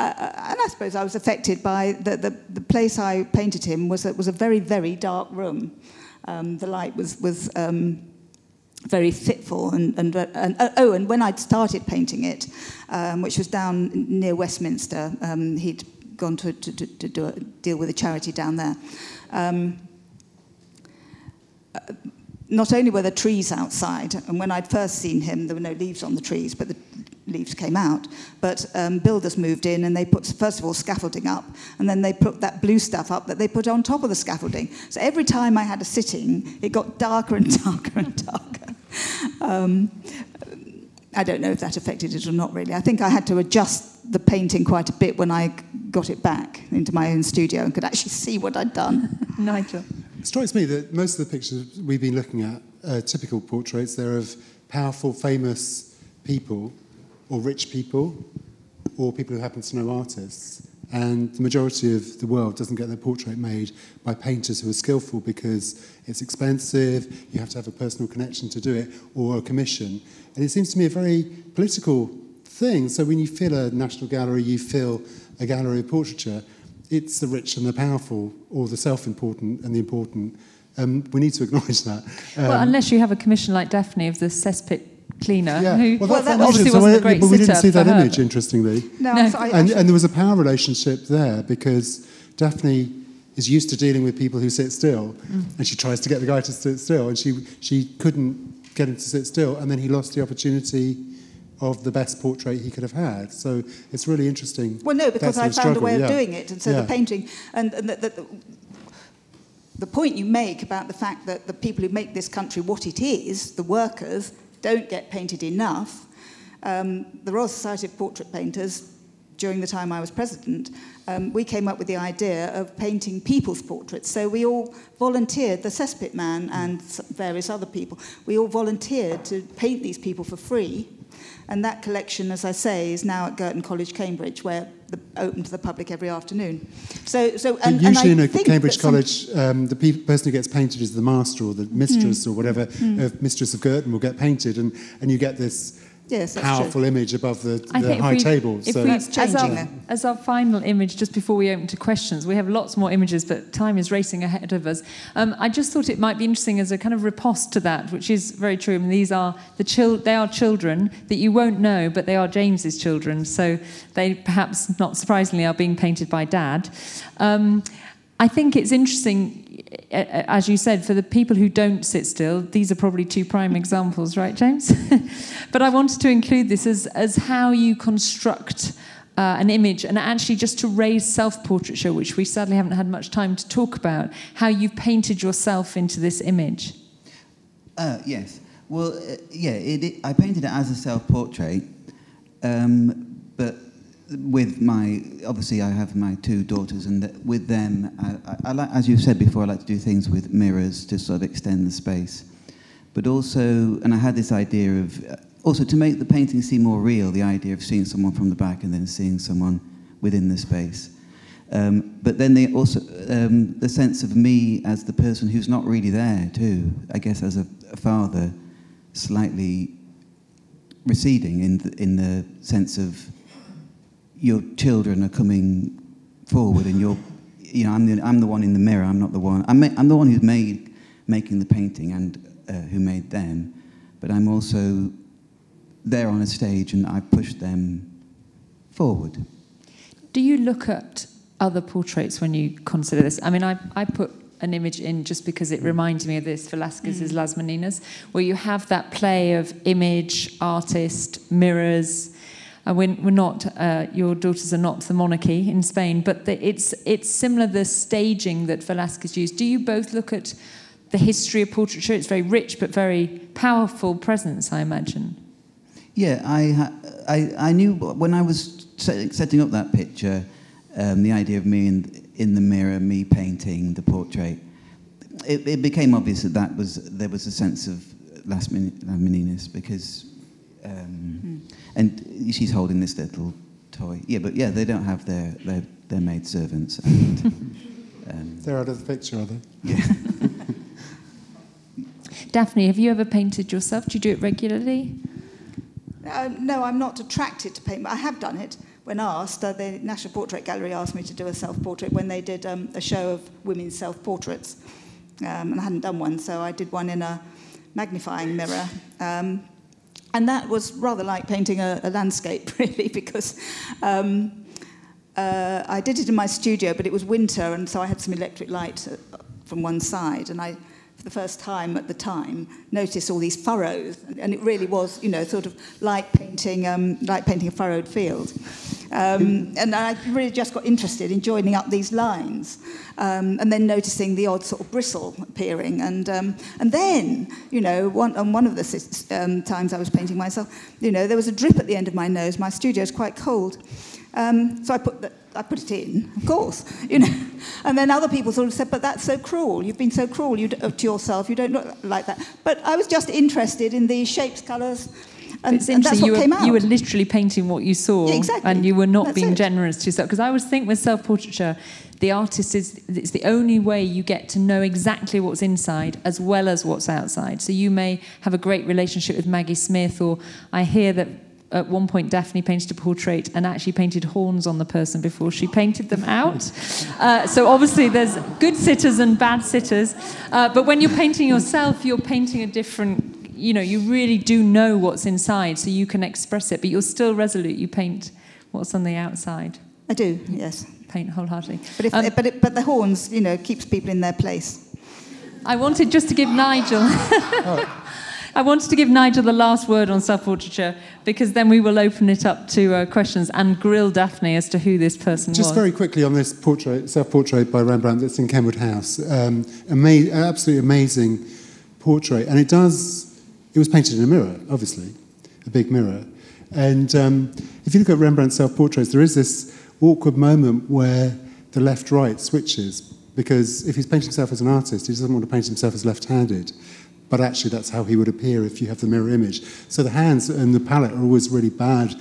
I suppose I was affected by the, the, the place I painted him was was a very, very dark room. Um, the light was, was um, very fitful. And, and, and, uh, oh, and when I'd started painting it, um, which was down near Westminster, um, he'd gone to, to, to, to do a, deal with a charity down there. Um, uh, not only were there trees outside, and when I'd first seen him, there were no leaves on the trees, but the leaves came out. But um, builders moved in and they put, first of all, scaffolding up, and then they put that blue stuff up that they put on top of the scaffolding. So every time I had a sitting, it got darker and darker and darker. Um, I don't know if that affected it or not really. I think I had to adjust the painting quite a bit when I got it back into my own studio and could actually see what I'd done. Nigel. It strikes me that most of the pictures we've been looking at are typical portraits. They're of powerful, famous people, or rich people, or people who happen to know artists. And the majority of the world doesn't get their portrait made by painters who are skillful because it's expensive, you have to have a personal connection to do it, or a commission. And it seems to me a very political thing. So when you fill a national gallery, you fill a gallery of portraiture, it's the rich and the powerful, or the self important and the important. Um, we need to acknowledge that. Um, well, unless you have a commission like Daphne of the cesspit cleaner, yeah. who well, Well, that that obviously foundation, so wasn't we- a great but we didn't see that her. image, interestingly. No, No. so I, And, and there was a power relationship there because Daphne is used to dealing with people who sit still, Mm. and she tries to get the guy to sit still, and she she couldn't get him to sit still, and then he lost the opportunity of the best portrait he could have had. So it's really interesting. Well, no, because I found a way of yeah. doing it, and so Yeah. the painting and, and the, the, the point you make about the fact that the people who make this country what it is, the workers, don't get painted enough. Um, the Royal Society of Portrait Painters, during the time I was president, um, we came up with the idea of painting people's portraits. So we all volunteered, the cesspit man and various other people, we all volunteered to paint these people for free. And that collection, as I say, is now at Girton College, Cambridge, where the, open to the public every afternoon. So, so But and, and usually I in a Cambridge college, um, the pe- person who gets painted is the master or the mistress or whatever, uh, mistress of Girton will get painted, and, and you get this Yes, that's powerful true. image above the, the high we- table. So we, That's as, our, changing as our final image, just before we open to questions, we have lots more images, but time is racing ahead of us. Um, I just thought it might be interesting as a kind of riposte to that, which is very true. I mean, these are the chil- they are children that you won't know, but they are James's children, so they perhaps not surprisingly are being painted by Dad. Um, I think it's interesting, as you said, for the people who don't sit still, these are probably two prime examples, right, James? but I wanted to include this as, as how you construct uh, an image and actually just to raise self portraiture, which we sadly haven't had much time to talk about, how you've painted yourself into this image. Uh, yes. Well, uh, yeah, it, it, I painted it as a self-portrait, um, but with my obviously I have my two daughters, and th- with them, I, I, I like, as you said before, I like to do things with mirrors to sort of extend the space, but also, and I had this idea of uh, also to make the painting seem more real, the idea of seeing someone from the back and then seeing someone within the space. Um, but then they also um, the sense of me as the person who's not really there too. I guess as a, a father, slightly receding in the, in the sense of your children are coming forward and you're you know I'm the, I'm the one in the mirror. I'm not the one. I'm, ma- I'm the one who's made making the painting and uh, who made them, but I'm also there on a stage and I push them forward. Do you look at other portraits when you consider this? I mean, I, I put an image in just because it reminds me of this Velasquez's Las Meninas, where you have that play of image, artist, mirrors. Uh, we're, we're not, uh, your daughters are not the monarchy in Spain, but the, it's, it's similar, the staging that Velasquez used. Do you both look at the history of portraiture? It's very rich, but very powerful presence, I imagine. Yeah, I, I, I knew when I was setting up that picture, um, the idea of me in, in the mirror, me painting the portrait, it, it became obvious that, that was, there was a sense of Las Min- Las Meninas because, um, and she's holding this little toy. Yeah, but yeah, they don't have their, their, their maid servants. And, um, They're out of the picture, are they? yeah. Daphne, have you ever painted yourself? Do you do it regularly? Uh, no, I'm not attracted to paint, but I have done it when asked. Uh, the National Portrait Gallery asked me to do a self-portrait when they did um, a show of women's self-portraits. Um, and I hadn't done one, so I did one in a magnifying mirror. Um, and that was rather like painting a, a landscape, really, because um, uh, I did it in my studio, but it was winter, and so I had some electric light uh, from one side, and I for the first time at the time, noticed all these furrows, and it really was, you know, sort of like painting, um, like painting a furrowed field. Um, and I really just got interested in joining up these lines, um, and then noticing the odd sort of bristle appearing, and um, and then, you know, one, on one of the um, times I was painting myself, you know, there was a drip at the end of my nose. My studio is quite cold. Um, so I put, the, I put it in, of course, you know. And then other people sort of said, but that's so cruel. You've been so cruel you, to yourself. You don't look like that. But I was just interested in the shapes, colours, and, it's and that's what you were, came out. You were literally painting what you saw, yeah, exactly. and you were not that's being it. generous to yourself. Because I always think with self-portraiture, the artist is it's the only way you get to know exactly what's inside as well as what's outside. So you may have a great relationship with Maggie Smith, or I hear that at one point Daphne painted a portrait and actually painted horns on the person before she painted them out. Uh, so obviously there's good sitters and bad sitters. Uh, but when you're painting yourself, you're painting a different, you know, you really do know what's inside so you can express it, but you're still resolute. You paint what's on the outside. I do, yes. Paint wholeheartedly. But, if, Um, but, it, but the horns, you know, keeps people in their place. I wanted just to give Nigel. I wanted to give Nigel the last word on self-portraiture because then we will open it up to uh, questions and grill Daphne as to who this person is. Just was. very quickly on this portrait, self-portrait by Rembrandt that's in Kenwood House. Um, ama- absolutely amazing portrait, and it does. It was painted in a mirror, obviously, a big mirror. And um, if you look at Rembrandt's self-portraits, there is this awkward moment where the left-right switches because if he's painting himself as an artist, he doesn't want to paint himself as left-handed. But actually, that's how he would appear if you have the mirror image. So the hands and the palette are always really bad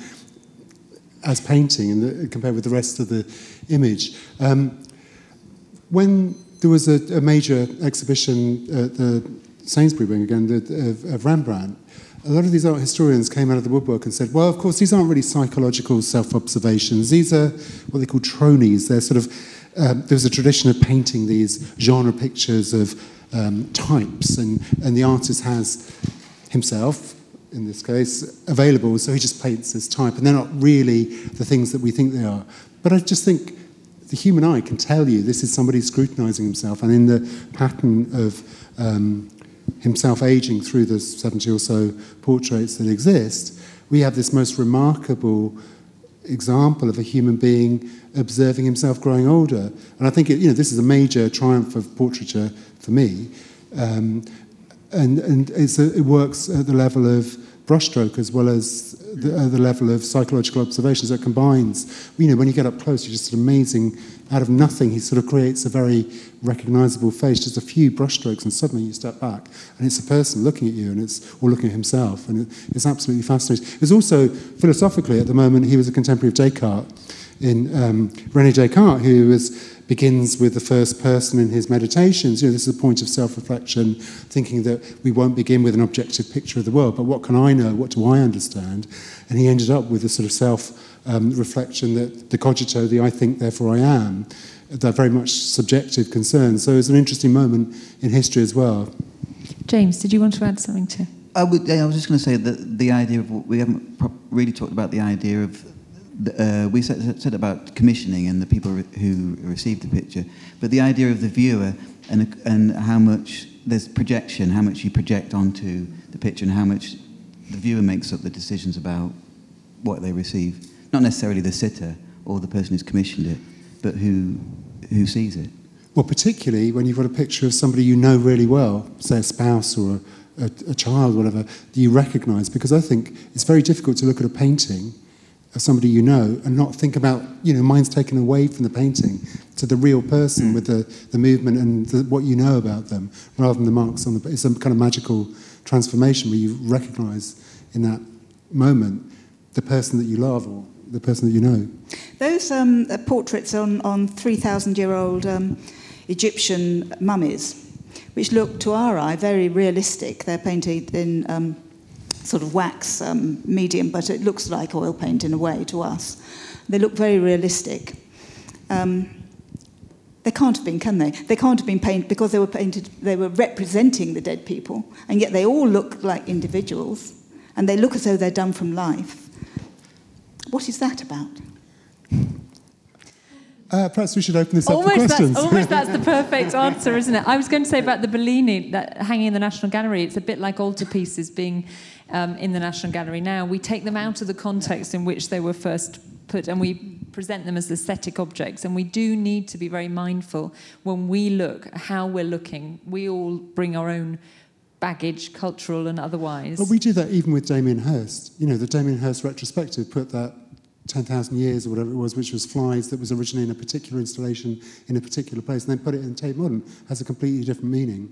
as painting compared with the rest of the image. Um, when there was a, a, major exhibition at the Sainsbury Wing again of, of, Rembrandt, a lot of these art historians came out of the woodwork and said, well, of course, these aren't really psychological self-observations. These are what they call tronies. They're sort of, um, there's a tradition of painting these genre pictures of um, types, and, and the artist has himself, in this case, available, so he just paints this type, and they're not really the things that we think they are. But I just think the human eye can tell you this is somebody scrutinizing himself, and in the pattern of um, himself aging through the 70 or so portraits that exist, we have this most remarkable example of a human being observing himself growing older. And I think it, you know, this is a major triumph of portraiture for me. Um, and and a, it works at the level of brushstroke as well as the, uh, the, level of psychological observations. It combines, you know, when you get up close, you're just amazing. Out of nothing, he sort of creates a very recognizable face, just a few brushstrokes, and suddenly you step back, and it's a person looking at you, and it's or looking at himself, and it, it's absolutely fascinating. It's also philosophically at the moment he was a contemporary of Descartes in um, René Descartes, who begins with the first person in his meditations. You know, this is a point of self-reflection, thinking that we won't begin with an objective picture of the world, but what can I know? What do I understand? And he ended up with a sort of self-reflection um, that the cogito, the I think, therefore I am, they're very much subjective concerns. So it's an interesting moment in history as well. James, did you want to add something to? I, would, I was just going to say that the idea of we haven't really talked about the idea of uh, we said, said, about commissioning and the people re who received the picture, but the idea of the viewer and, and how much there's projection, how much you project onto the picture, and how much the viewer makes up the decisions about what they receive. Not necessarily the sitter or the person who's commissioned it, but who, who sees it. Well, particularly when you've got a picture of somebody you know really well, say a spouse or a, a, a child, whatever, that you recognise, because I think it's very difficult to look at a painting of somebody you know and not think about, you know, mind's taken away from the painting to the real person mm. with the, the movement and the, what you know about them rather than the marks on the. It's a kind of magical transformation where you recognise in that moment the person that you love or the person that you know. Those um, uh, portraits on, on 3,000 year old um, Egyptian mummies, which look to our eye very realistic, they're painted in. Um, sort of wax um, medium, but it looks like oil paint in a way to us. They look very realistic. Um, they can't have been, can they? They can't have been painted because they were painted, they were representing the dead people, and yet they all look like individuals, and they look as though they're done from life. What is that about? Uh, perhaps we should open this up for questions. that's, almost that's the perfect answer, isn't it? I was going to say about the Bellini that hanging in the National Gallery. It's a bit like altarpieces being um, in the National Gallery now. We take them out of the context in which they were first put, and we present them as aesthetic objects. And we do need to be very mindful when we look how we're looking. We all bring our own baggage, cultural and otherwise. But we do that even with Damien Hirst. You know, the Damien Hirst retrospective put that 10,000 years or whatever it was, which was flies that was originally in a particular installation in a particular place, and then put it in Tate Modern, has a completely different meaning.